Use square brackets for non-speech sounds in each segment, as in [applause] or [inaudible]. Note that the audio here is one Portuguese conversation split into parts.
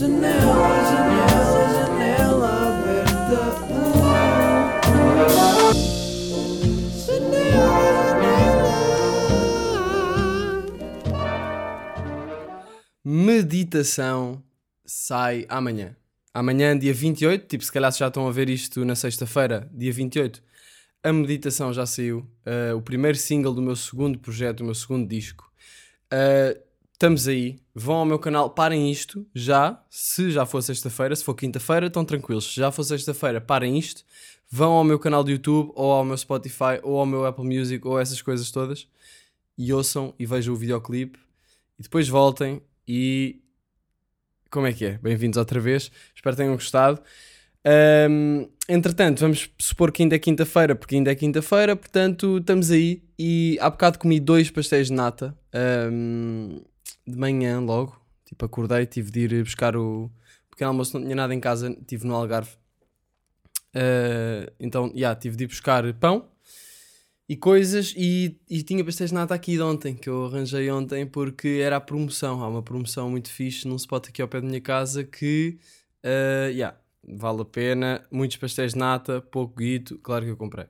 Janela, janela, janela aberta. Meditação sai amanhã. Amanhã, dia 28, tipo, se calhar já estão a ver isto na sexta-feira, dia 28. A meditação já saiu. uh, o primeiro single do meu segundo projeto, do meu segundo disco. Uh, estamos aí. Vão ao meu canal, parem isto já. Se já for sexta-feira, se for quinta-feira, estão tranquilos. Se já for sexta-feira, parem isto. Vão ao meu canal do YouTube, ou ao meu Spotify, ou ao meu Apple Music, ou essas coisas todas. E ouçam e vejam o videoclipe. E depois voltem e. Como é que é? Bem-vindos outra vez. Espero que tenham gostado. Ahm, entretanto, vamos supor que ainda é quinta-feira, porque ainda é quinta-feira, portanto, estamos aí. E há bocado comi dois pastéis de nata ahm, de manhã, logo. Tipo, acordei, tive de ir buscar o pequeno almoço, não tinha nada em casa, estive no Algarve. Ah, então, já, yeah, tive de ir buscar pão e coisas. E, e tinha pastéis de nata aqui de ontem, que eu arranjei ontem, porque era a promoção. Há uma promoção muito fixe num spot aqui ao pé da minha casa que, ah, yeah, vale a pena. Muitos pastéis de nata, pouco guito, claro que eu comprei.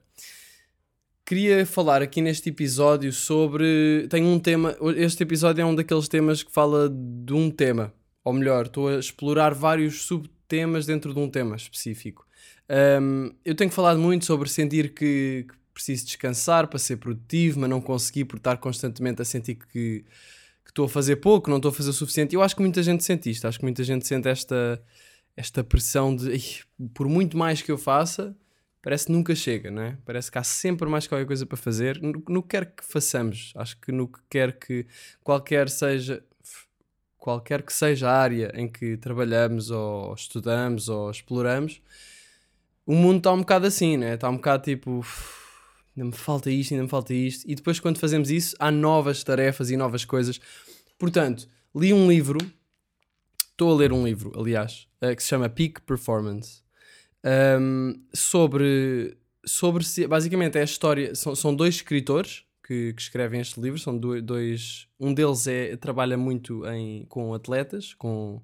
Queria falar aqui neste episódio sobre. Tenho um tema. Este episódio é um daqueles temas que fala de um tema. Ou melhor, estou a explorar vários subtemas dentro de um tema específico. Um, eu tenho falado muito sobre sentir que, que, preciso descansar para ser produtivo, mas não conseguir por estar constantemente a sentir que, que estou a fazer pouco, não estou a fazer o suficiente. Eu acho que muita gente sente isto. Acho que muita gente sente esta esta pressão de por muito mais que eu faça, parece que nunca chega, não é? Parece que há sempre mais qualquer coisa para fazer, no, no que quer que façamos. Acho que no que quer que qualquer seja qualquer que seja a área em que trabalhamos ou estudamos ou exploramos, o mundo está um bocado assim, né? Está um bocado tipo ainda me falta isto, ainda me falta isto, e depois quando fazemos isso há novas tarefas e novas coisas. Portanto, li um livro Estou a ler um livro, aliás, uh, que se chama Peak Performance. Um, sobre, sobre basicamente é a história. São, são dois escritores que, que escrevem este livro. São dois. Um deles é, trabalha muito em, com atletas, com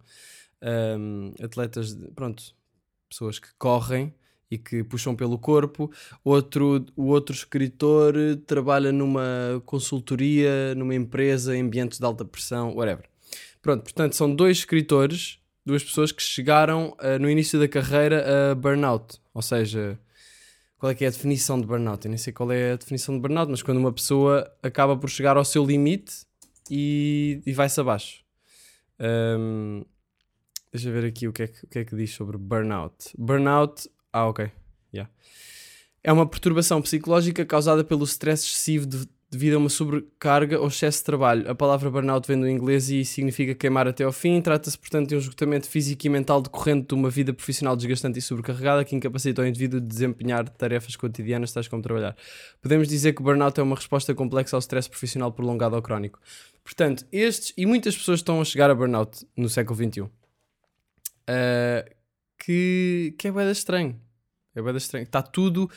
um, atletas, pronto, pessoas que correm e que puxam pelo corpo. Outro, o outro escritor trabalha numa consultoria, numa empresa em ambientes de alta pressão, whatever. Pronto, portanto, são dois escritores, duas pessoas que chegaram uh, no início da carreira a burnout. Ou seja, qual é que é a definição de burnout? Eu nem sei qual é a definição de burnout, mas quando uma pessoa acaba por chegar ao seu limite e, e vai-se abaixo. Um, deixa ver aqui o que, é que, o que é que diz sobre burnout. Burnout. Ah, ok. Yeah. É uma perturbação psicológica causada pelo stress excessivo de, devido a uma sobrecarga ou excesso de trabalho. A palavra burnout vem do inglês e significa queimar até ao fim. Trata-se, portanto, de um esgotamento físico e mental decorrente de uma vida profissional desgastante e sobrecarregada que incapacita o indivíduo de desempenhar tarefas cotidianas, tais como trabalhar. Podemos dizer que o burnout é uma resposta complexa ao stress profissional prolongado ou crónico. Portanto, estes e muitas pessoas estão a chegar a burnout no século XXI. Uh, que, que é bem estranho. É bem estranho. Está tudo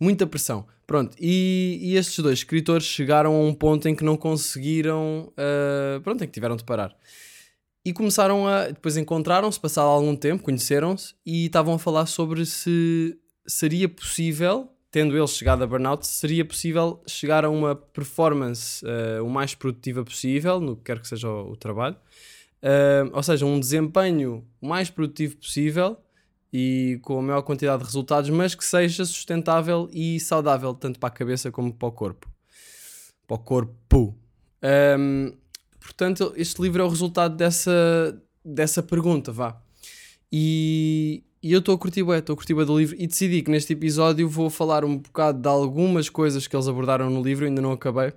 muita pressão. Pronto, e, e, estes dois escritores chegaram a um ponto em que não conseguiram, uh, pronto, em que tiveram de parar. E começaram a, depois encontraram-se, passado algum tempo, conheceram-se e estavam a falar sobre se seria possível, tendo eles chegado a burnout, seria possível chegar a uma performance uh, o mais produtiva possível, no que quer que seja o, o trabalho, uh, ou seja, um desempenho o mais produtivo possível e com a maior quantidade de resultados, mas que seja sustentável e saudável, tanto para a cabeça como para o corpo. Para o corpo. Um, portanto, este livro é o resultado dessa, dessa pergunta, vá. E, e eu estou a curtir estou a curtir do livro e decidi que neste episódio vou falar um bocado de algumas coisas que eles abordaram no livro, ainda não acabei.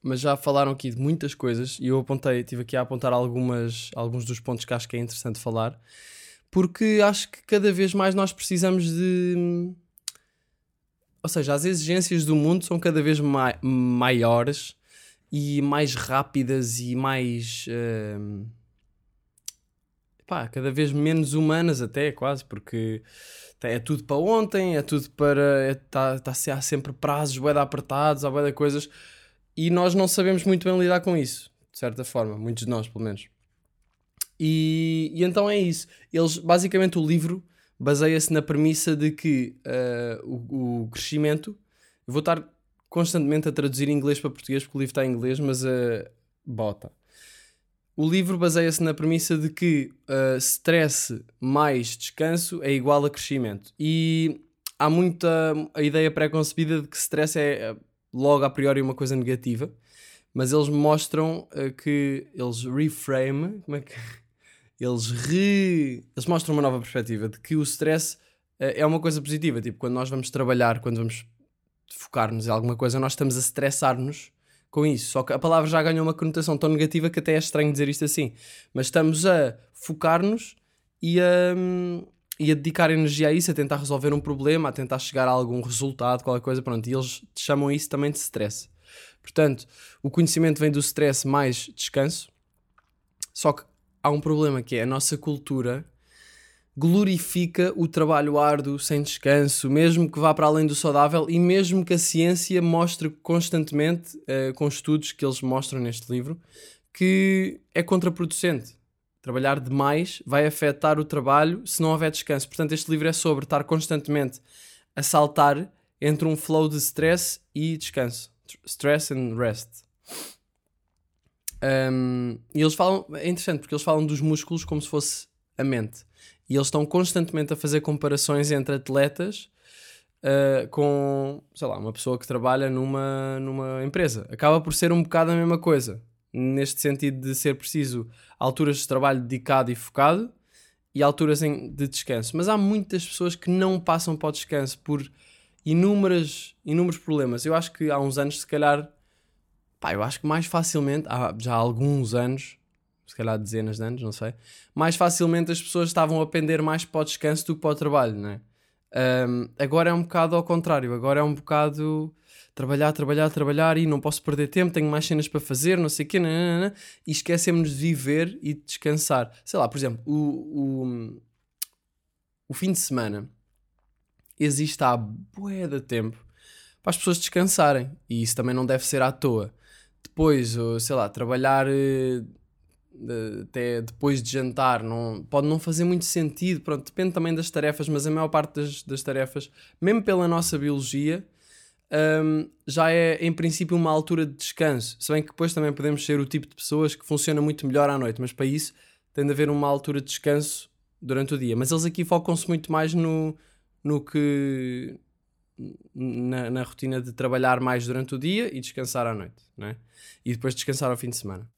Mas já falaram aqui de muitas coisas e eu apontei, estive aqui a apontar algumas, alguns dos pontos que acho que é interessante falar porque acho que cada vez mais nós precisamos de. Ou seja, as exigências do mundo são cada vez mai maiores e mais rápidas e mais. Uh, pá, cada vez menos humanas, até quase, porque é tudo para ontem, é tudo para. Está é, tá, tá, há sempre prazos, boeda apertados, há boeda coisas e nós não sabemos muito bem lidar com isso, de certa forma, muitos de nós, pelo menos. E, e então é isso. Eles, basicamente, o livro baseia-se na premissa de que uh, o, o, crescimento. Eu vou estar constantemente a traduzir inglês para português porque o livro está em inglês, mas uh, bota. O livro baseia-se na premissa de que uh, stress mais descanso é igual a crescimento. E há muita a ideia pré-concebida de que stress é logo a priori uma coisa negativa, mas eles mostram uh, que eles reframe, como é que eles re, eles mostram uma nova perspectiva de que o stress uh, é uma coisa positiva, tipo quando nós vamos trabalhar, quando vamos focar-nos em alguma coisa, nós estamos a estressar-nos com isso. Só que a palavra já ganhou uma conotação tão negativa que até é estranho dizer isto assim. Mas estamos a focar-nos e a, e a dedicar energia a isso, a tentar resolver um problema, a tentar chegar a algum resultado, qualquer coisa, pronto. E eles chamam isso também de stress. Portanto, o conhecimento vem do stress mais descanso. Só que há um problema que é a nossa cultura glorifica o trabalho árduo sem descanso, mesmo que vá para além do saudável e mesmo que a ciência mostre constantemente, uh, com estudos que eles mostram neste livro, que é contraproducente. Trabalhar demais vai afetar o trabalho se não houver descanso. Portanto, este livro é sobre estar constantemente a saltar entre um flow de stress e descanso. Stress and rest. Um, e eles falam, é interessante porque eles falam dos músculos como se fosse a mente. E eles estão constantemente a fazer comparações entre atletas uh, com, sei lá, uma pessoa que trabalha numa, numa empresa. Acaba por ser um bocado a mesma coisa neste sentido de ser preciso alturas de trabalho dedicado e focado e alturas em, de descanso. Mas há muitas pessoas que não passam para o descanso por inúmeras, inúmeros problemas. Eu acho que há uns anos, se calhar, pá, eu acho que mais facilmente, há já há alguns anos, se calhar dezenas de anos, não sei, mais facilmente as pessoas estavam a pender mais para o descanso do que para o trabalho, não é? Um, agora é um bocado ao contrário, agora é um bocado trabalhar, trabalhar, trabalhar e não posso perder tempo, tenho mais cenas para fazer, não sei o quê, nanana, e esquecemos de viver e de descansar. Sei lá, por exemplo, o, o, o fim de semana existe há bué de tempo para as pessoas descansarem e isso também não deve ser à toa. Depois, sei lá, trabalhar eh, até depois de jantar não, pode não fazer muito sentido, pronto, depende também das tarefas, mas a maior parte das, das tarefas, mesmo pela nossa biologia, um, já é em princípio uma altura de descanso. Se bem que depois também podemos ser o tipo de pessoas que funciona muito melhor à noite, mas para isso tem de haver uma altura de descanso durante o dia. Mas eles aqui focam-se muito mais no, no que. Na, na, rotina de trabalhar mais durante o dia e descansar à noite, né? E depois descansar ao fim de semana.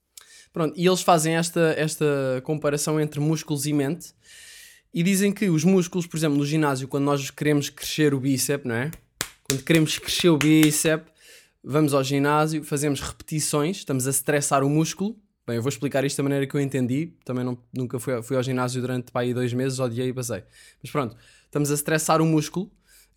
Pronto, e eles fazem esta, esta comparação entre músculos e mente e dizem que os músculos, por exemplo, no ginásio, quando nós queremos crescer o bíceps, não é? Quando queremos crescer o bíceps, vamos ao ginásio, fazemos repetições, estamos a estressar o músculo. Bem, eu vou explicar isto da maneira que eu entendi. Também não, nunca fui, fui ao ginásio durante pá, aí dois meses, odiei e passei. Mas pronto, estamos a estressar o músculo,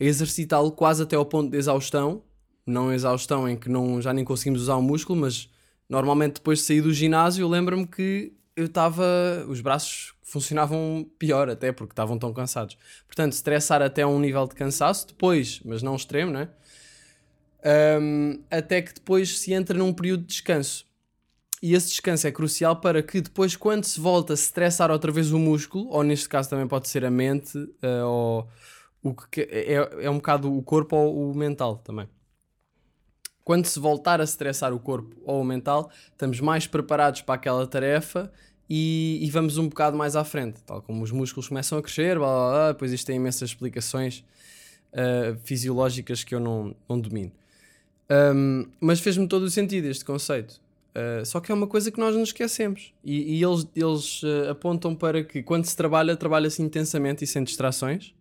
exercitá-lo quase até ao ponto de exaustão. Não exaustão em que não, já nem conseguimos usar o músculo, mas normalmente depois de sair do ginásio, lembro-me que eu estava. Os braços funcionavam pior, até porque estavam tão cansados. Portanto, estressar até um nível de cansaço, depois, mas não extremo, né? Um, até que depois se entra num período de descanso. E esse descanso é crucial para que depois, quando se volta a estressar outra vez o músculo, ou neste caso também pode ser a mente, uh, ou o que é, é um bocado o corpo ou o mental também. Quando se voltar a estressar o corpo ou o mental, estamos mais preparados para aquela tarefa e, e, vamos um bocado mais à frente, tal como os músculos começam a crescer, blá, blá, blá, depois isto tem imensas explicações uh, fisiológicas que eu não, não domino. Um, mas fez-me todo o sentido este conceito. Uh, só que é uma coisa que nós nos esquecemos. E, e eles, eles uh, apontam para que quando se trabalha, trabalha-se intensamente e sem distrações,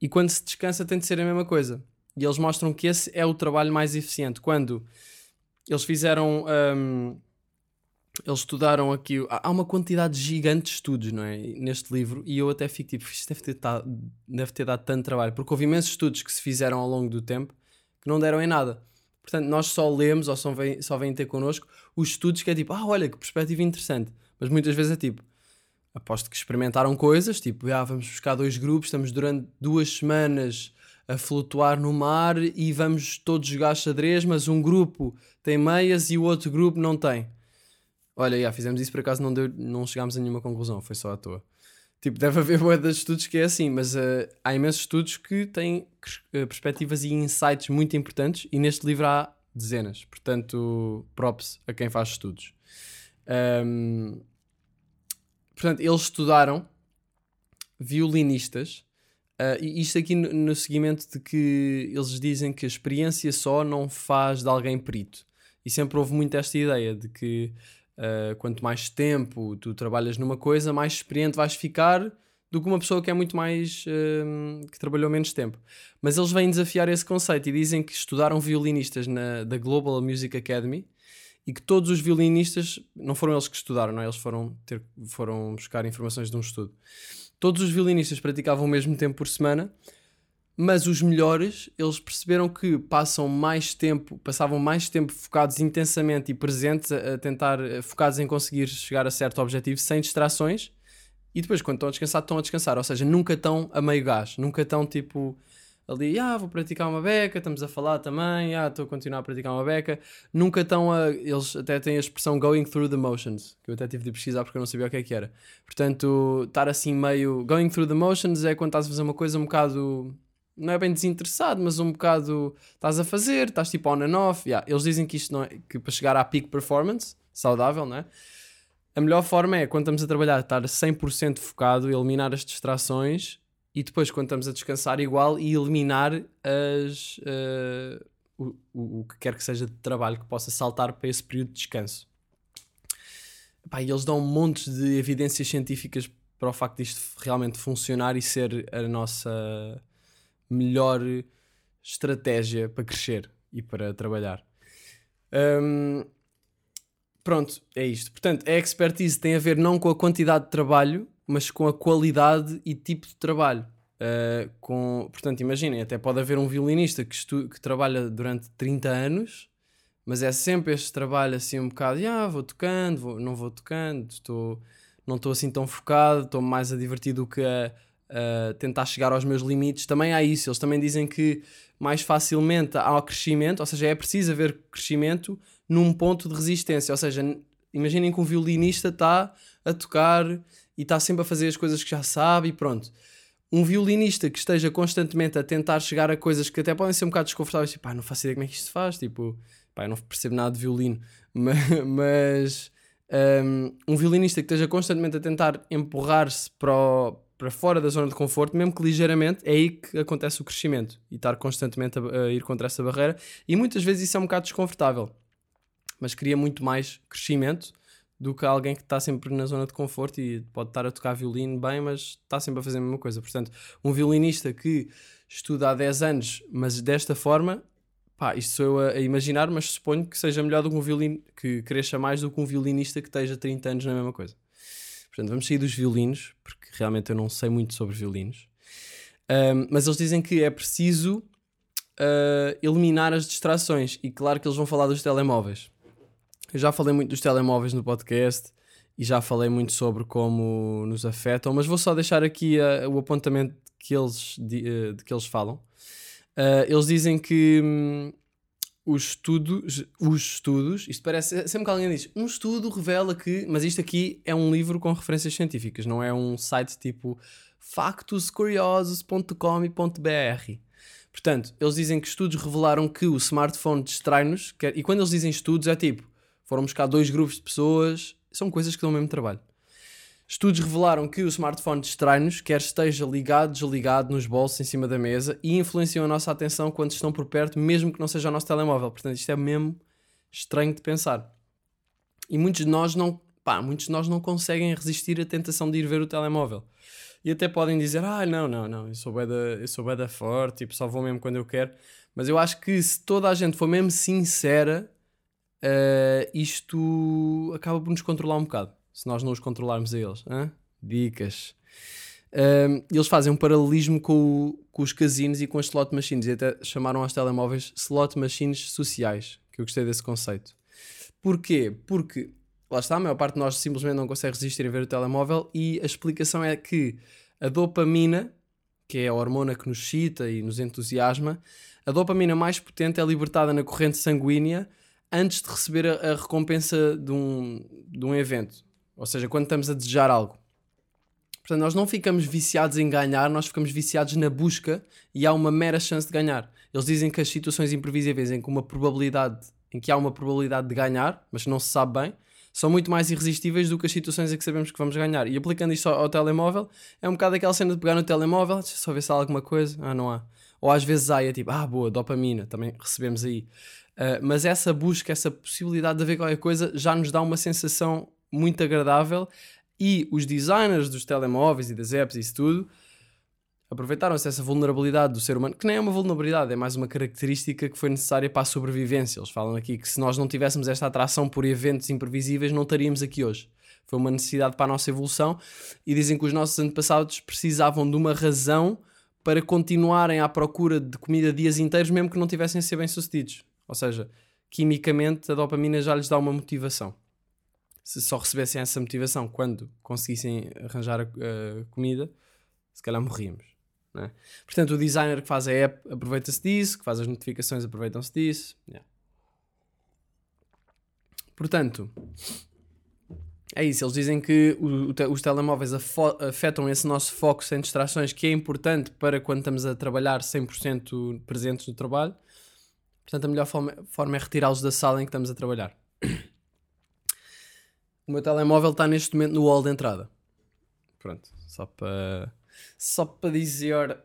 e quando se descansa, tem de ser a mesma coisa. E eles mostram que esse é o trabalho mais eficiente. Quando eles fizeram. Um, eles estudaram aqui. Há uma quantidade gigante de estudos, não é? Neste livro, e eu até fico tipo, isto deve ter, dado, deve ter dado tanto trabalho, porque houve imensos estudos que se fizeram ao longo do tempo que não deram em nada. Portanto, nós só lemos ou só vêm, só vêm ter connosco os estudos que é tipo, ah, olha que perspectiva interessante. Mas muitas vezes é tipo, aposto que experimentaram coisas, tipo, ah, vamos buscar dois grupos, estamos durante duas semanas a flutuar no mar e vamos todos jogar xadrez, mas um grupo tem meias e o outro grupo não tem Olha, já, fizemos isso por acaso, não, deu, não chegámos a nenhuma conclusão, foi só à toa. Tipo, deve haver boa de estudos que é assim, mas uh, há imensos estudos que têm uh, perspectivas e insights muito importantes e neste livro há dezenas. Portanto, props a quem faz estudos. Um, portanto, eles estudaram violinistas Uh, e isto aqui no, no, seguimento de que eles dizem que a experiência só não faz de alguém perito. E sempre houve muito esta ideia de que uh, quanto mais tempo tu trabalhas numa coisa, mais experiente vais ficar do que uma pessoa que é muito mais. Uh, que trabalhou menos tempo. Mas eles vêm desafiar esse conceito e dizem que estudaram violinistas na, da Global Music Academy e que todos os violinistas, não foram eles que estudaram, não é? eles foram, ter, foram buscar informações de um estudo Todos os violinistas praticavam o mesmo tempo por semana, mas os melhores, eles perceberam que passam mais tempo, passavam mais tempo focados intensamente e presentes a, a tentar, eh, focados em conseguir chegar a certo objetivo sem distrações. E depois, quando estão a descansar, estão a descansar. Ou seja, nunca estão a meio gás, nunca estão tipo ali, ah, vou praticar uma beca, estamos a falar também, ah, estou a continuar a praticar uma beca. Nunca estão a. Eles até têm a expressão going through the motions, que eu até tive de pesquisar porque eu não sabia o que é que era. Portanto, estar assim meio. Going through the motions é quando estás a fazer uma coisa um bocado. Não é bem desinteressado, mas um bocado estás a fazer, estás tipo on and off. Yeah. Eles dizem que isto não é. que para chegar à peak performance, saudável, não é? A melhor forma é quando estamos a trabalhar, estar 100% focado, eliminar as distrações e depois, quando estamos a descansar, igual e eliminar as, uh, o, o, o, que quer que seja de trabalho que possa saltar para esse período de descanso. E eles dão montes de evidências científicas para o facto disto realmente funcionar e ser a nossa melhor estratégia para crescer e para trabalhar. Um, pronto, é isto. Portanto, a expertise tem a ver não com a quantidade de trabalho, mas com a qualidade e tipo de trabalho. Uh, com, portanto, imaginem, até pode haver um violinista que, estu, que trabalha durante 30 anos, mas é sempre este trabalho assim um bocado, ah, vou tocando, vou, não vou tocando, estou, não estou assim tão focado, estou mais a divertir do que a, a, tentar chegar aos meus limites. Também há isso, eles também dizem que mais facilmente há o crescimento, ou seja, é preciso haver crescimento num ponto de resistência, ou seja, imaginem que um violinista está a tocar e está sempre a fazer as coisas que já sabe e pronto. Um violinista que esteja constantemente a tentar chegar a coisas que até podem ser um bocado desconfortáveis, tipo, pá, não faço ideia como é que isto se faz, tipo, pá, eu não percebo nada de violino, [laughs] mas um, um violinista que esteja constantemente a tentar empurrar-se para, para fora da zona de conforto, mesmo que ligeiramente, é aí que acontece o crescimento e estar constantemente a, a ir contra essa barreira. E muitas vezes isso é um bocado desconfortável, mas cria muito mais crescimento do que alguém que está sempre na zona de conforto e pode estar a tocar violino bem, mas está sempre a fazer a mesma coisa. Portanto, um violinista que estuda há 10 anos, mas desta forma, pá, isto sou eu a, a, imaginar, mas suponho que seja melhor do que um violino, que cresça mais do que um violinista que esteja 30 anos na mesma coisa. Portanto, vamos sair dos violinos, porque realmente eu não sei muito sobre violinos. Um, mas eles dizem que é preciso uh, eliminar as distrações, e claro que eles vão falar dos telemóveis. Eu já falei muito dos telemóveis no podcast e já falei muito sobre como nos afetam, mas vou só deixar aqui uh, o apontamento que eles, de, uh, de que eles falam. Uh, eles dizem que um, os estudos, os estudos, isto parece, sempre que alguém diz, um estudo revela que, mas isto aqui é um livro com referências científicas, não é um site tipo factoscuriosos.com.br. Portanto, eles dizem que estudos revelaram que o smartphone distrai-nos, e quando eles dizem estudos é tipo, foram buscar dois grupos de pessoas, são coisas que dão o mesmo trabalho. Estudos revelaram que o smartphone distrai-nos, quer esteja ligado, desligado, nos bolsos, em cima da mesa, e influenciam a nossa atenção quando estão por perto, mesmo que não seja o nosso telemóvel. Portanto, isto é mesmo estranho de pensar. E muitos de nós não, pá, muitos de nós não conseguem resistir à tentação de ir ver o telemóvel. E até podem dizer, ah, não, não, não, eu sou bem da, eu sou bem da forte, tipo, só vou mesmo quando eu quero. Mas eu acho que se toda a gente for mesmo sincera uh, isto acaba por nos controlar um bocado, se nós não os controlarmos a eles. Dicas. Uh, eles fazem um paralelismo com, o, com, os casinos e com as slot machines, e até chamaram aos telemóveis slot machines sociais, que eu gostei desse conceito. Porquê? Porque, lá está, a maior parte de nós simplesmente não consegue resistir a ver o telemóvel, e a explicação é que a dopamina, que é a hormona que nos excita e nos entusiasma, a dopamina mais potente é libertada na corrente sanguínea antes de receber a, a recompensa de um, de um evento. Ou seja, quando estamos a desejar algo. Portanto, nós não ficamos viciados em ganhar, nós ficamos viciados na busca e há uma mera chance de ganhar. Eles dizem que as situações imprevisíveis em que uma probabilidade, em que há uma probabilidade de ganhar, mas não se sabe bem, são muito mais irresistíveis do que as situações em que sabemos que vamos ganhar. E aplicando isto ao, ao telemóvel, é um bocado aquela cena de pegar no telemóvel, deixa só ver se há alguma coisa, ah, não há. Ou às vezes há, e é tipo, ah, boa, dopamina, também recebemos aí. Uh, mas essa busca, essa possibilidade de haver qualquer coisa já nos dá uma sensação muito agradável e os designers dos telemóveis e das apps e isso tudo aproveitaram-se dessa vulnerabilidade do ser humano, que nem é uma vulnerabilidade, é mais uma característica que foi necessária para a sobrevivência. Eles falam aqui que se nós não tivéssemos esta atração por eventos imprevisíveis, não estaríamos aqui hoje. Foi uma necessidade para a nossa evolução e dizem que os nossos antepassados precisavam de uma razão para continuarem à procura de comida dias inteiros, mesmo que não tivessem a ser bem-sucedidos. Ou seja, quimicamente a dopamina já lhes dá uma motivação se só recebessem essa motivação quando conseguissem arranjar a, a comida, se calhar morríamos. É? Portanto, o designer que faz a app aproveita-se disso, que faz as notificações aproveitam-se disso. Yeah. Portanto, é isso. Eles dizem que o, o, os telemóveis afetam esse nosso foco sem distrações, que é importante para quando estamos a trabalhar 100% presentes no trabalho. Portanto, a melhor forma, é retirá-los da sala em que estamos a trabalhar. O meu telemóvel está neste momento no hall de entrada. Pronto, só para só para dizer.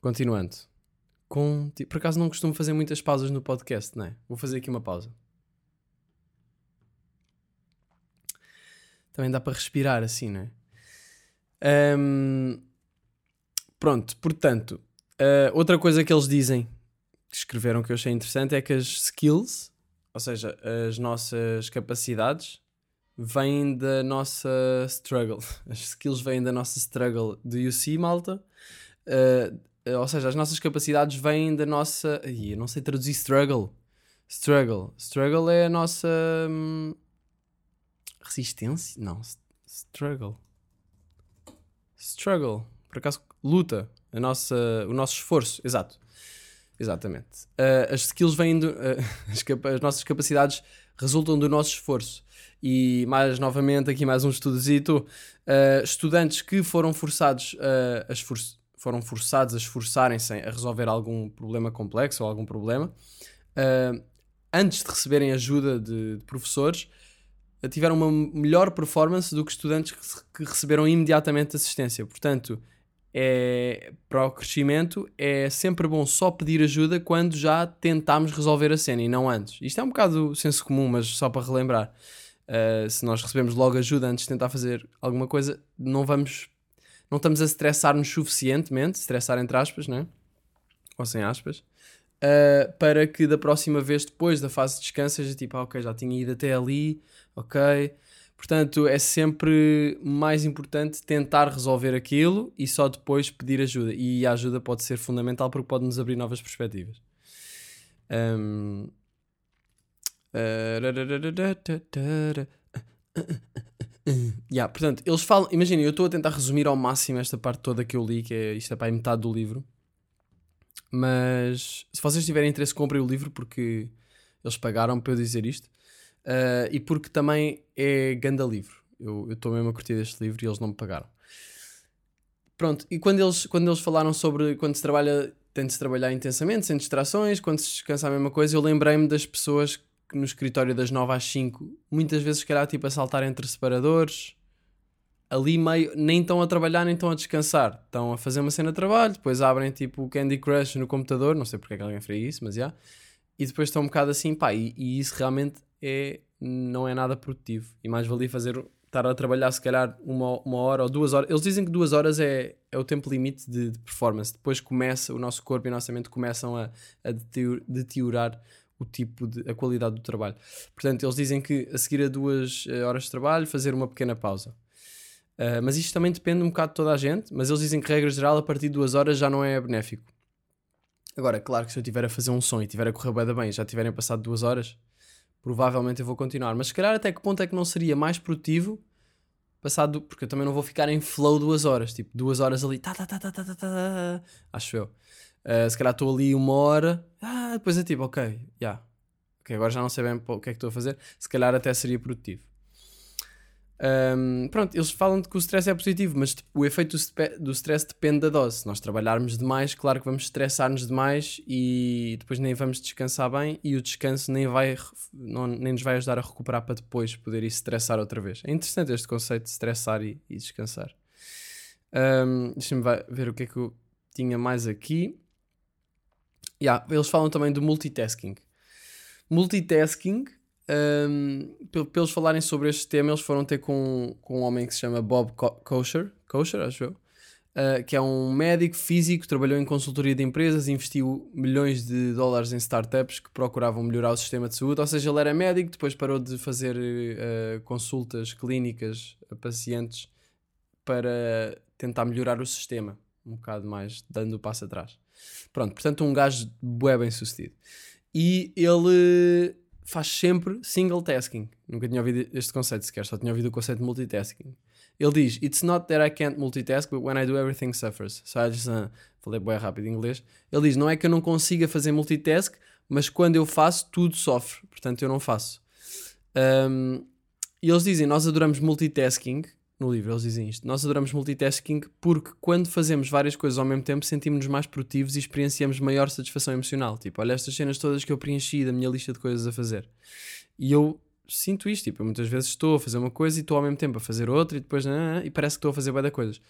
Continuando. Com... Por acaso não costumo fazer muitas pausas no podcast, não é? Vou fazer aqui uma pausa. Também dá para respirar assim, não é? Um... Pronto, portanto, uh, outra coisa que eles dizem, escreveram que eu achei interessante, é que as skills ou seja, as nossas capacidades vêm da nossa struggle. [laughs] As skills vêm da nossa struggle. Do you see, malta? Uh, ou seja, as nossas capacidades vêm da nossa. Ih, eu não sei traduzir struggle. Struggle. Struggle é a nossa. Hum, resistência? Não. Struggle. Struggle. Por acaso, luta. A nossa, o nosso esforço. Exato. Exatamente. Uh, as skills vêm do, uh, [laughs] as, as, nossas capacidades resultam do nosso esforço. E mais novamente, aqui mais um estudozito. Uh, estudantes que foram forçados a, esfor foram forçados a esforçarem-se a resolver algum problema complexo ou algum problema, antes de receberem ajuda de, de professores, tiveram uma melhor performance do que estudantes que, que receberam imediatamente assistência. Portanto, é, para o crescimento é sempre bom só pedir ajuda quando já tentámos resolver a cena e não antes. Isto é um bocado senso comum, mas só para relembrar. Uh, se nós recebemos logo ajuda antes de tentar fazer alguma coisa, não vamos. Não estamos a estressar-nos suficientemente, estressar entre aspas, né? Ou sem aspas, uh, para que da próxima vez, depois da fase de descanso, seja tipo, ah, ok, já tinha ido até ali, ok, Portanto, é sempre mais importante tentar resolver aquilo e só depois pedir ajuda. E a ajuda pode ser fundamental porque pode nos abrir novas perspectivas. Um... Yeah, portanto, eles falam. Imaginem, eu estou a tentar resumir ao máximo esta parte toda que eu li, que é isto é para metade do livro. Mas se vocês tiverem interesse, comprem o livro porque eles pagaram para eu dizer isto. Uh, e porque também é ganda livro. Eu estou mesmo a curtir este livro e eles não me pagaram. Pronto, e quando eles, quando eles falaram sobre quando se trabalha, tem de se trabalhar intensamente, sem distrações, quando se descansa a mesma coisa, eu lembrei-me das pessoas que no escritório das 9 às 5, muitas vezes, se calhar, tipo a saltar entre separadores, ali meio, nem estão a trabalhar, nem estão a descansar. Estão a fazer uma cena de trabalho, depois abrem tipo o Candy Crush no computador, não sei porque é que alguém faria isso, mas já. E depois estão um bocado assim, pá, e, e isso realmente é, não é nada produtivo. E mais valia fazer, estar a trabalhar se calhar uma, uma hora ou duas horas. Eles dizem que duas horas é, é o tempo limite de, de performance. Depois começa, o nosso corpo e a nossa mente começam a, a deteriorar o tipo de, a qualidade do trabalho. Portanto, eles dizem que a seguir a duas eh, horas de trabalho, fazer uma pequena pausa. Uh, mas isto também depende um bocado de toda a gente, mas eles dizem que, regra geral, a partir de duas horas já não é benéfico. Agora, claro que se eu estiver a fazer um som e estiver a correr bem, já tiverem passado duas horas, provavelmente eu vou continuar. Mas se calhar até que ponto é que não seria mais produtivo passado, porque eu também não vou ficar em flow duas horas, tipo duas horas ali, tá, tá, tá, tá, tá, tá, tá, acho eu. Uh, se calhar estou ali uma hora, ah, depois é tipo, ok, já. Ok, agora já não sei bem o que é que estou a fazer. Se calhar até seria produtivo. Um, pronto, eles falam de que o stress é positivo, mas tipo, o efeito do, stress depende da dose. Se nós trabalharmos demais, claro que vamos estressar-nos demais e depois nem vamos descansar bem e o descanso nem, vai, não, nem nos vai ajudar a recuperar para depois poder ir estressar outra vez. É interessante este conceito de estressar e, e descansar. Um, Deixa-me ver o que é que eu tinha mais aqui. Yeah, eles falam também do multitasking. Multitasking, um, pe- pelos falarem sobre este tema, eles foram ter com, com um homem que se chama Bob Kosher, Kosher, acho eu, uh, que é um médico físico, trabalhou em consultoria de empresas, investiu milhões de dólares em startups que procuravam melhorar o sistema de saúde. Ou seja, ele era médico, depois parou de fazer uh, consultas clínicas a pacientes para tentar melhorar o sistema, um bocado mais dando o passo atrás. Pronto, portanto, um gajo bem sucedido. E ele faz sempre single tasking. Nunca tinha ouvido este conceito sequer, só tinha ouvido o conceito de multitasking. Ele diz: It's not that I can't multitask, but when I do everything suffers. So I uh, falei bem rápido em inglês. Ele diz: Não é que eu não consiga fazer multitask, mas quando eu faço, tudo sofre. Portanto, eu não faço. Um, e eles dizem: Nós adoramos multitasking. No livro, eles dizem isto. Nós adoramos multitasking porque quando fazemos várias coisas ao mesmo tempo, sentimos-nos mais produtivos e experienciamos maior satisfação emocional. Tipo, olha estas cenas todas que eu preenchi da minha lista de coisas a fazer. E eu sinto isto. Tipo, eu muitas vezes estou a fazer uma coisa e estou ao mesmo tempo a fazer outra e depois. ah, e parece que estou a fazer bué coisas.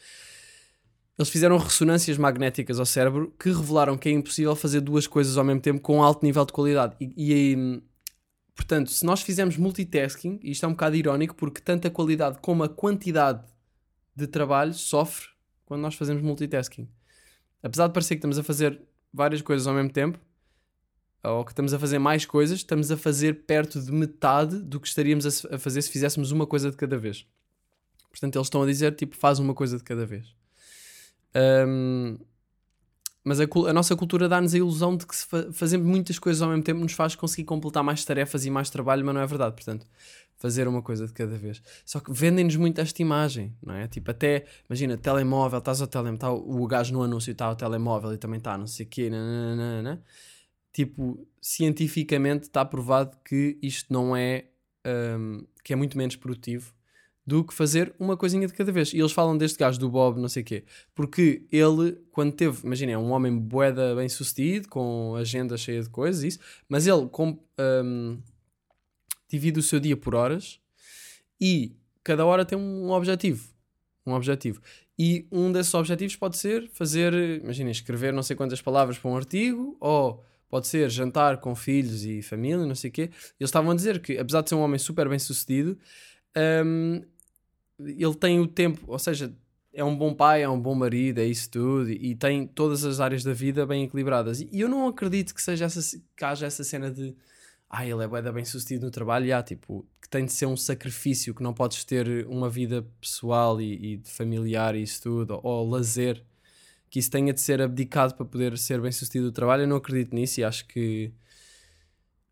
Eles fizeram ressonâncias magnéticas ao cérebro que revelaram que é impossível fazer duas coisas ao mesmo tempo com alto nível de qualidade. E, e hum, portanto, se nós fizermos multitasking, e isto é um bocado irónico porque tanto a qualidade como a quantidade de trabalho sofre quando nós fazemos multitasking. Apesar de parecer que estamos a fazer várias coisas ao mesmo tempo, ou que estamos a fazer mais coisas, estamos a fazer perto de metade do que estaríamos a fazer se fizéssemos uma coisa de cada vez. Portanto, eles estão a dizer, tipo, faz uma coisa de cada vez. Hum, mas a, a nossa cultura dá-nos a ilusão de que fa fazemos muitas coisas ao mesmo tempo nos faz conseguir completar mais tarefas e mais trabalho, mas não é verdade. Portanto, fazer uma coisa de cada vez. Só que vendem-nos muito esta imagem, não é? Tipo, até, imagina, telemóvel, estás ao telemóvel, tá o gajo no anúncio está ao telemóvel e também está não sei o quê, nananana. tipo, cientificamente está provado que isto não é, hum, que é muito menos produtivo do que fazer uma coisinha de cada vez. E eles falam deste gajo do Bob, não sei o quê, porque ele, quando teve, imagina, é um homem boeda bem sucedido, com agenda cheia de coisas, isso, mas ele com, hum, divide o seu dia por horas e cada hora tem um objetivo. Um objetivo. E um desses objetivos pode ser fazer, imagina, escrever não sei quantas palavras para um artigo, ou pode ser jantar com filhos e família, não sei o quê. Eles estavam a dizer que, apesar de ser um homem super bem sucedido, hum, ele tem o tempo, ou seja, é um bom pai, é um bom marido, é isso tudo, e, tem todas as áreas da vida bem equilibradas. E, eu não acredito que, seja essa, que haja essa cena de ah, ele é bem sucedido no trabalho, e há, tipo, que tem de ser um sacrifício, que não podes ter uma vida pessoal e, e familiar e isso tudo, ou, ou lazer, que isso tenha de ser abdicado para poder ser bem sucedido no trabalho. Eu não acredito nisso e acho que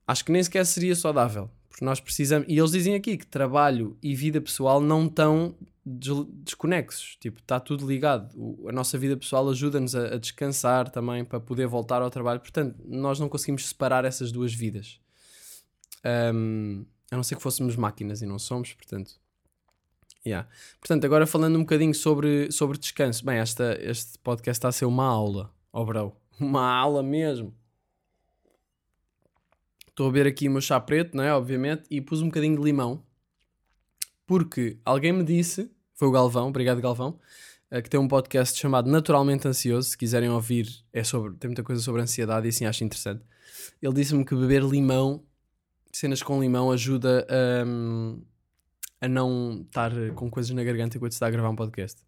acho que nem sequer seria saudável. Porque nós precisamos. E eles dizem aqui que trabalho e vida pessoal não estão des- desconexos. Tipo, está tudo ligado. O- a nossa vida pessoal ajuda-nos a, a descansar também para poder voltar ao trabalho. Portanto, nós não conseguimos separar essas duas vidas. Ahm, a não ser que fôssemos máquinas e não somos, portanto. Yeah. Portanto, agora falando um bocadinho sobre, sobre descanso. Bem, esta, este podcast está a ser uma aula, ó bro. [laughs] Uma aula mesmo. Estou a ver aqui o meu chá preto, não é? Obviamente, e pus um bocadinho de limão. Porque alguém me disse, foi o Galvão, obrigado Galvão, eh, que tem um podcast chamado Naturalmente Ansioso. Se quiserem ouvir, é sobre, tem muita coisa sobre ansiedade e assim acho interessante. Ele disse-me que beber limão, cenas com limão, ajuda a, hum, a não estar com coisas na garganta enquanto se está a gravar um podcast.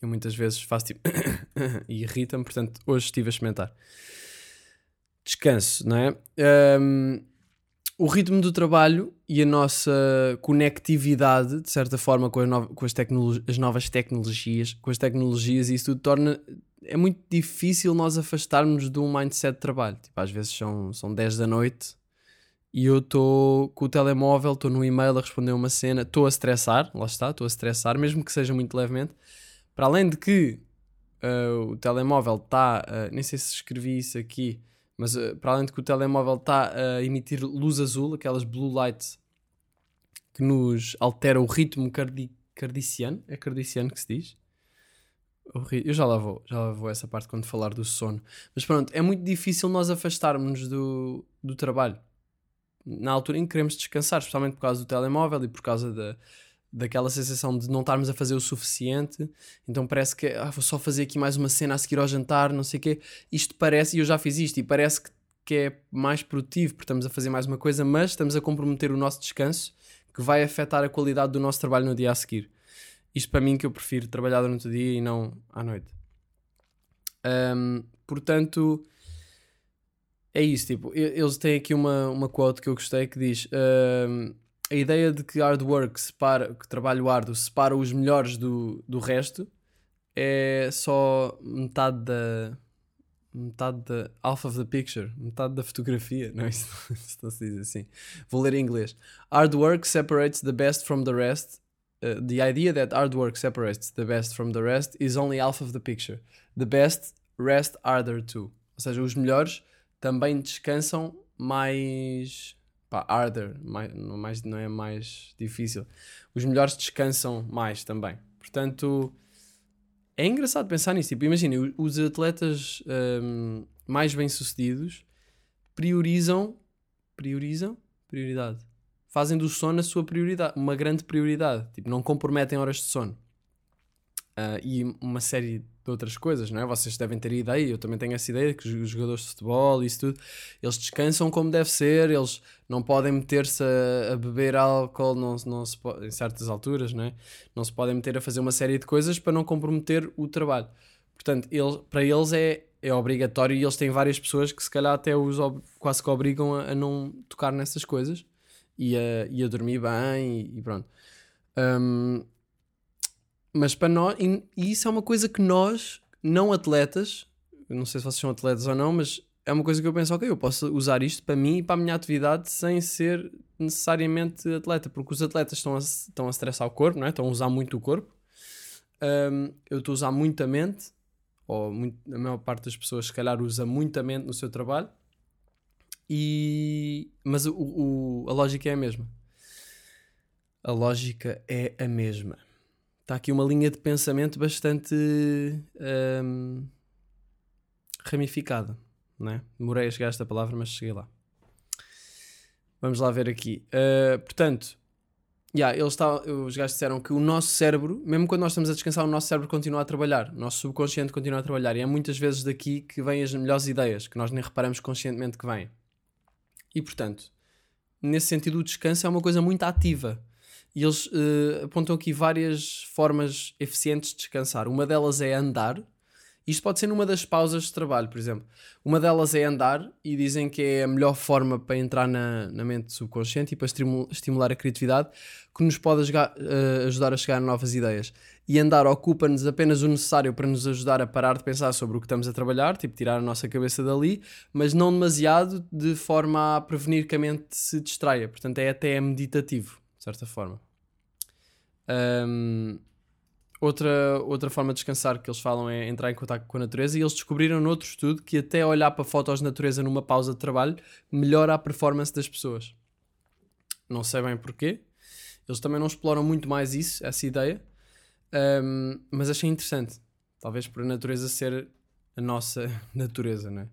Eu muitas vezes faço tipo [coughs] e irrita-me, portanto, hoje estive a experimentar descanso, não é? Um, o ritmo do trabalho e a nossa conectividade, de certa forma, com, no- com as, as novas tecnologias, com as tecnologias, isso tudo torna. É muito difícil nós afastarmos de um mindset de trabalho. Tipo, às vezes são, são 10 da noite e eu estou com o telemóvel, estou no e-mail a responder uma cena, estou a estressar, lá está, estou a estressar, mesmo que seja muito levemente. Para além de que uh, o telemóvel está, uh, nem sei se escrevi isso aqui, mas uh, para além de que o telemóvel está a emitir luz azul, aquelas blue lights que nos altera o ritmo cardi cardiciano, é cardiciano que se diz? Eu já lá vou, já lá vou essa parte quando falar do sono. Mas pronto, é muito difícil nós afastarmos do, do trabalho. Na altura em que queremos descansar, especialmente por causa do telemóvel e por causa da, daquela sensação de não estarmos a fazer o suficiente. Então parece que ah, vou só fazer aqui mais uma cena a seguir ao jantar, não sei o quê. Isto parece, e eu já fiz isto, e parece que, que é mais produtivo porque estamos a fazer mais uma coisa, mas estamos a comprometer o nosso descanso que vai afetar a qualidade do nosso trabalho no dia a seguir. Isto para mim que eu prefiro trabalhar durante o dia e não à noite. Ahm, portanto, é isso. Tipo, eles têm aqui uma, uma quote que eu gostei que diz: ahm, A ideia de que hard work separa, que trabalho árduo separa os melhores do, do resto é só metade da. Metade da. Half of the picture. Metade da fotografia. Não, isso [laughs] não, isso não se diz assim. Vou ler em inglês. Hard work separates the best from the rest. Uh, the idea that hard work separates the best from the rest is only half of the picture. The best rest harder too. Ou seja, os melhores também descansam mais. Pá, harder. Mais, não, mais, não é mais difícil. Os melhores descansam mais também. Portanto, é engraçado pensar nisso. Tipo, imagina, os atletas hum, mais bem-sucedidos priorizam. Priorizam? Prioridade. Fazem do sono a sua prioridade, uma grande prioridade. Tipo, não comprometem horas de sono. Ah, e uma série de outras coisas, não é? Vocês devem ter ideia, eu também tenho essa ideia, que os jogadores de futebol e isso tudo, eles descansam como deve ser, eles não podem meter-se a, a beber álcool não, não se em certas alturas, não é? Não se podem meter a fazer uma série de coisas para não comprometer o trabalho. Portanto, eles, para eles é, é obrigatório e eles têm várias pessoas que se calhar até os quase que obrigam a, a não tocar nessas coisas e a, e a dormir bem e, e pronto. Hum, mas para nós, e, isso é uma coisa que nós, não atletas, não sei se vocês são atletas ou não, mas é uma coisa que eu penso, ok, eu posso usar isto para mim e para a minha atividade sem ser necessariamente atleta, porque os atletas estão a, estão a estressar o corpo, não é? estão a usar muito o corpo. Hum, eu estou a usar muito a mente, ou muito- a maior parte das pessoas, se calhar, usa muito a mente no seu trabalho, e, mas o, o- a lógica é a mesma. A lógica é a mesma. Está aqui uma linha de pensamento bastante hum, ramificada. É? Demorei a chegar a esta palavra, mas cheguei lá. Vamos lá ver aqui. Uh, portanto, yeah, eles tá, os gajos disseram que o nosso cérebro, mesmo quando nós estamos a descansar, o nosso cérebro continua a trabalhar. O nosso subconsciente continua a trabalhar. E é muitas vezes daqui que vêm as melhores ideias, que nós nem reparamos conscientemente que vêm. E portanto, nesse sentido, o descanso é uma coisa muito ativa. E eles eh, apontam aqui várias formas eficientes de descansar. Uma delas é andar. Isto pode ser numa das pausas de trabalho, por exemplo. Uma delas é andar e dizem que é a melhor forma para entrar na, na mente subconsciente e para estimu- estimular a criatividade, que nos pode ajudar, eh, ajudar a chegar a novas ideias. E andar ocupa-nos apenas o necessário para nos ajudar a parar de pensar sobre o que estamos a trabalhar, tipo tirar a nossa cabeça dali, mas não demasiado de forma a prevenir que a mente se distraia. Portanto, é até meditativo, de certa forma. Um, outra, outra forma de descansar que eles falam é entrar em contato com a natureza e eles descobriram noutro estudo que até olhar para fotos de natureza numa pausa de trabalho melhora a performance das pessoas. Não sei bem porquê. Eles também não exploram muito mais isso, essa ideia, um, mas achei interessante. Talvez por a natureza ser a nossa [laughs] natureza, não é?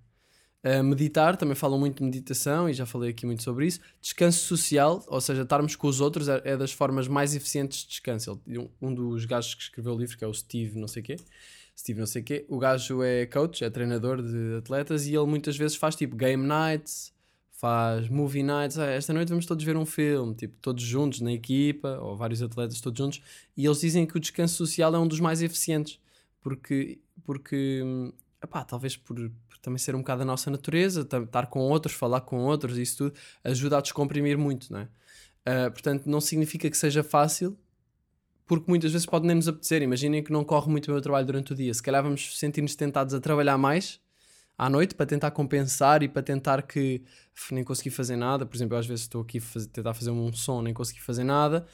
Meditar, também falam muito de meditação e já falei aqui muito sobre isso. Descanso social, ou seja, estarmos com os outros é, é das formas mais eficientes de descanso. Ele- um, um dos gajos que escreveu o livro, que é o Steve não sei quê, Steve não sei quê, o gajo é coach, é treinador de atletas e ele muitas vezes faz tipo game nights, faz movie nights, ah, esta noite vamos todos ver um filme, tipo todos juntos na equipa, ou vários atletas todos juntos, e eles dizem que o descanso social é um dos mais eficientes, porque, porque hum, epá, talvez por também ser um bocado a nossa natureza, estar com outros, falar com outros, isso tudo ajuda a descomprimir muito, não é? Ah, portanto, não significa que seja fácil, porque muitas vezes pode nem nos apetecer. Imaginem que não corre muito o meu trabalho durante o dia. Se calhar vamos sentir-nos tentados a trabalhar mais à noite para tentar compensar e para tentar que "Uf, nem consegui fazer nada. Por exemplo, eu às vezes estou aqui a tentar fazer um som, nem consegui fazer nada.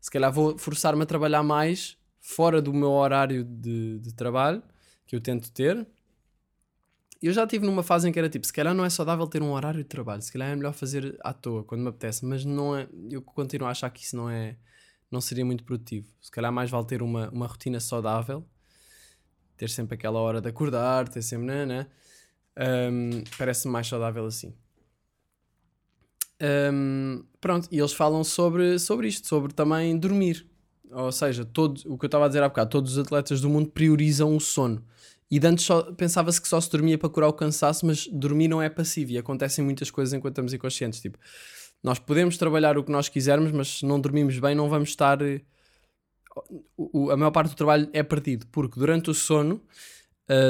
Se calhar vou forçar-me a trabalhar mais fora do meu horário de, de trabalho que eu tento ter. Eu já estive numa fase em que era tipo, se calhar não é saudável ter um horário de trabalho, se calhar é melhor fazer à toa, quando me apetece, mas não é, eu continuo a achar que isso não é, não seria muito produtivo. Se calhar mais vale ter uma, uma rotina saudável, ter sempre aquela hora de acordar, ter sempre, né, né? Um, Parece-me mais saudável assim. Um, pronto, e eles falam sobre, sobre isto, sobre também dormir. Ou seja, todo, o que eu estava a dizer há bocado, todos os atletas do mundo priorizam o sono. E antes pensava-se que só se dormia para curar o cansaço, mas dormir não é passivo e acontecem muitas coisas enquanto estamos inconscientes. Tipo, nós podemos trabalhar o que nós quisermos, mas se não dormimos bem, não vamos estar. eh, a maior parte do trabalho é perdido, porque durante o sono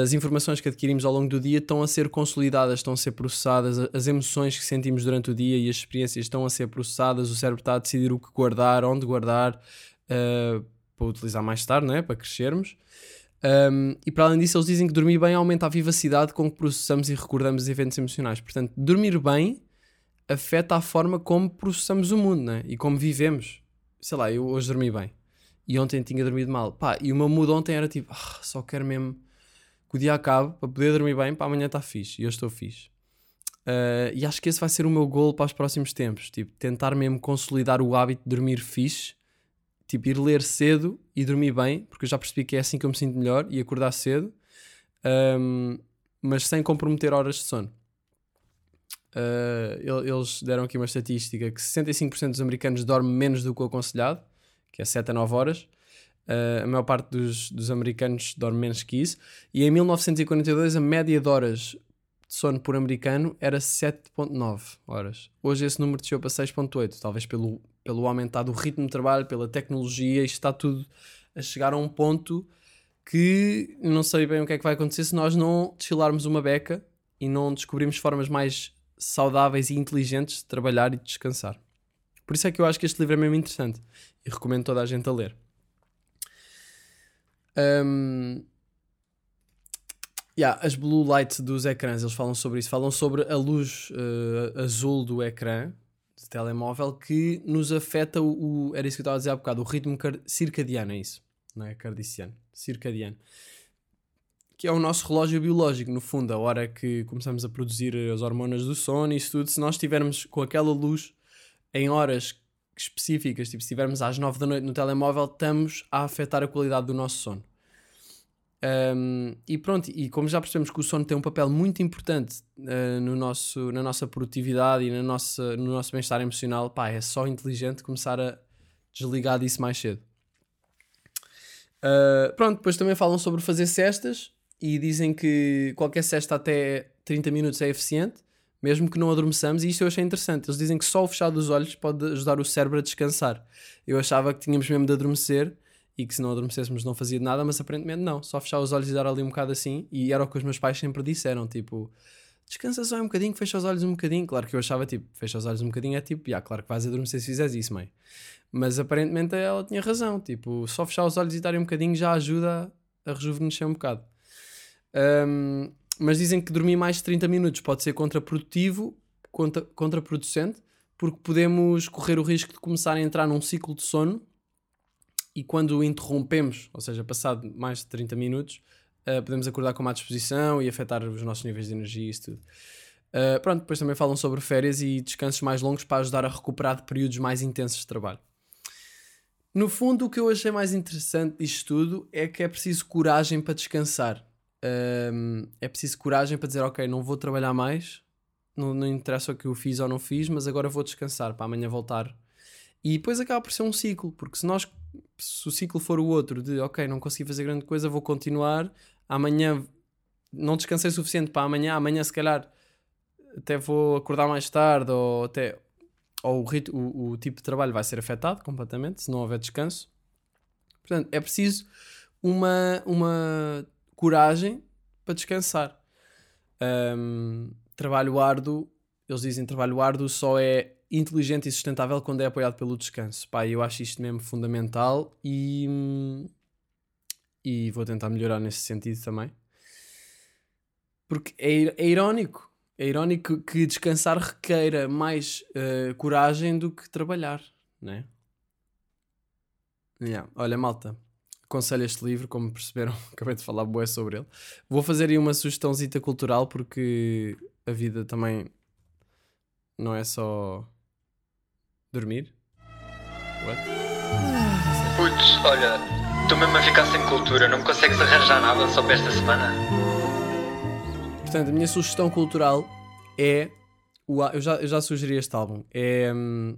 as informações que adquirimos ao longo do dia estão a ser consolidadas, estão a ser processadas, as emoções que sentimos durante o dia e as experiências estão a ser processadas, o cérebro está a decidir o que guardar, onde guardar, eh, para utilizar mais tarde, né? para crescermos. Um, e para além disso, eles dizem que dormir bem aumenta a vivacidade com que processamos e recordamos eventos emocionais. Portanto, dormir bem afeta a forma como processamos o mundo né? e como vivemos. Sei lá, eu hoje dormi bem e ontem tinha dormido mal. Pá, e o meu mood ontem era tipo, "Ah, só quero mesmo que o dia acabe para poder dormir bem, para amanhã está fixe. E eu estou fixe. Uh, e acho que esse vai ser o meu goal para os próximos tempos. Tipo, tentar mesmo consolidar o hábito de dormir fixe. Tipo, ir ler cedo e dormir bem, porque eu já percebi que é assim que eu me sinto melhor e acordar cedo, um, mas sem comprometer horas de sono. Uh, el- eles deram aqui uma estatística que 65% dos americanos dormem menos do que o aconselhado, que é 7 a 9 horas. Uh, a maior parte dos, dos americanos dorme menos que isso. E em 1942 a média de horas de sono por americano era 7.9 horas. Hoje esse número desceu para 6.8, talvez pelo, pelo aumentar do ritmo de trabalho, pela tecnologia, isto está tudo a chegar a um ponto que não sei bem o que é que vai acontecer se nós não desfilarmos uma beca e não descobrirmos formas mais saudáveis e inteligentes de trabalhar e de descansar. Por isso é que eu acho que este livro é mesmo interessante e recomendo toda a gente a ler. Um, yeah, as blue light dos ecrãs, eles falam sobre isso. Falam sobre a luz eh, azul do ecrã telemóvel que nos afeta o, o- Era isso que eu estava a dizer há bocado, o ritmo circadiano, é isso. Não é cardiciano, circadiano. Que é o nosso relógio biológico, no fundo, a hora que começamos a produzir as hormonas do sono e isso tudo. Se nós estivermos com aquela luz em horas específicas, tipo se estivermos às 9 da noite no telemóvel, estamos a afetar a qualidade do nosso sono. Um, e pronto, e como já percebemos que o sono tem um papel muito importante uh, no nosso, na nossa produtividade e na nossa, no nosso bem-estar emocional, pá, é só inteligente começar a desligar disso mais cedo. Uh, pronto, depois também falam sobre fazer cestas e dizem que qualquer cesta até 30 minutos é eficiente, mesmo que não adormeçamos, e isto eu achei interessante. Eles dizem que só o fechar dos olhos pode ajudar o cérebro a descansar. Eu achava que tínhamos mesmo de adormecer e que se não adormecêssemos não fazia nada, mas aparentemente não, só fechar os olhos e dar ali um bocado assim, e era o que os meus pais sempre disseram, tipo, descansa só um bocadinho, fecha os olhos um bocadinho. Claro que eu achava tipo, fecha os olhos um bocadinho é tipo, já, claro que vais adormecer se fizeres isso, mãe. Mas aparentemente ela tinha razão, tipo, só fechar os olhos e dar um bocadinho já ajuda a rejuvenescer um bocado. Um, mas dizem que dormir mais de 30 minutos pode ser contraprodutivo, contra, contraproducente, porque podemos correr o risco de começar a entrar num ciclo de sono e quando interrompemos, ou seja, passado mais de 30 minutos, uh, podemos acordar com má disposição e afetar os nossos níveis de energia e isso tudo. Uh, pronto, depois também falam sobre férias e descansos mais longos para ajudar a recuperar de períodos mais intensos de trabalho. No fundo, o que eu achei mais interessante disto tudo é que é preciso coragem para descansar. Um, é preciso coragem para dizer, ok, não vou trabalhar mais, não, não interessa o que eu fiz ou não fiz, mas agora vou descansar para amanhã voltar. E depois acaba por ser um ciclo, porque se nós se o ciclo for o outro de ok, não consegui fazer grande coisa, vou continuar, amanhã não descansei suficiente para amanhã, amanhã se calhar até vou acordar mais tarde ou até ou o, o, o tipo de trabalho vai ser afetado completamente se não houver descanso. Portanto, é preciso uma, uma coragem para descansar. Um, trabalho árduo, eles dizem trabalho árduo só é inteligente e sustentável quando é apoiado pelo descanso. Pá, eu acho isto mesmo fundamental e, e vou tentar melhorar nesse sentido também. Porque é, é irónico. É irónico que descansar requeira mais eh, coragem do que trabalhar, né? Yeah. Olha, malta. aconselho este livro, como perceberam, [laughs] acabei de falar bué sobre ele. Vou fazer aí uma sugestãozita cultural porque a vida também não é só dormir. What? Putz, olha, estou mesmo a ficar sem cultura, não me consegues arranjar nada só para esta semana? Portanto, a minha sugestão cultural é. O, eu, já, eu já sugeri este álbum. É hum,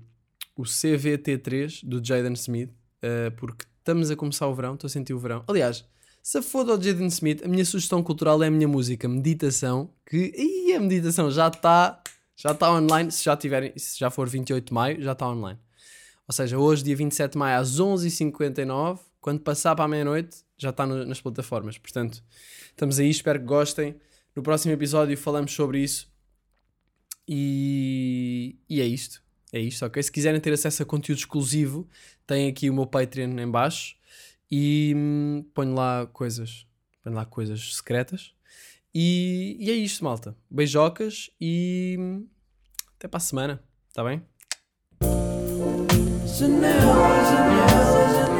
o CVT3 do Jaden Smith. uh, porque estamos a começar o verão, estou a sentir o verão. Aliás, se foda o Jaden Smith, a minha sugestão cultural é a minha música Meditação. Que. Ih, a meditação já está. Já está online. Se já, tiverem, se já for 28 de maio, já está online. Ou seja, hoje, dia 27 de maio, às 11h59, quando passar para a meia-noite, já está no- nas plataformas. Portanto, estamos aí, espero que gostem. No próximo episódio falamos sobre isso. E, e é isto. É isto, ok? Se quiserem ter acesso a conteúdo exclusivo, tem aqui o meu Patreon em baixo e hum, ponho lá coisas. Ponho lá coisas secretas. E, e é isto, malta. Beijocas e até para a semana. Está bem? Janela, janela, janela.